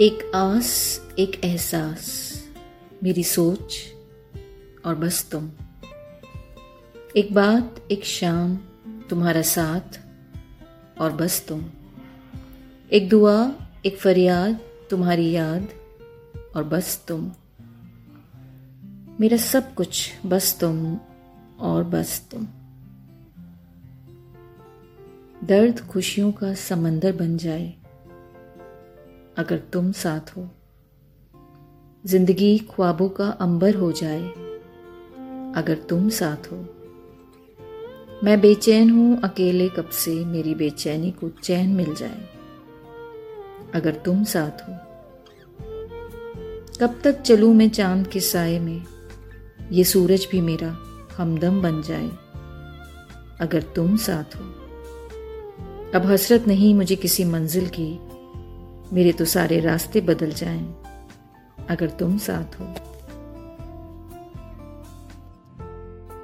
एक आस, एक एहसास, मेरी सोच और बस तुम। एक बात, एक शाम, तुम्हारा साथ और बस तुम। एक दुआ, एक फरियाद, तुम्हारी याद और बस तुम। मेरा सब कुछ बस तुम और बस तुम। दर्द खुशियों का समंदर बन जाए। अगर तुम साथ हो। ज़िंदगी ख्वाबों का अंबर हो जाए, अगर तुम साथ हो। मैं बेचैन हूँ अकेले कब से मेरी बेचैनी को चैन मिल जाए। अगर तुम साथ हो। कब तक चलूँ मैं चाँद के साय में, ये सूरज भी मेरा हमदम बन जाए। अगर तुम साथ हो। अब हसरत नहीं मुझे किसी मंजिल की मेरे तो सारे रास्ते बदल जाएँ अगर तुम साथ हो।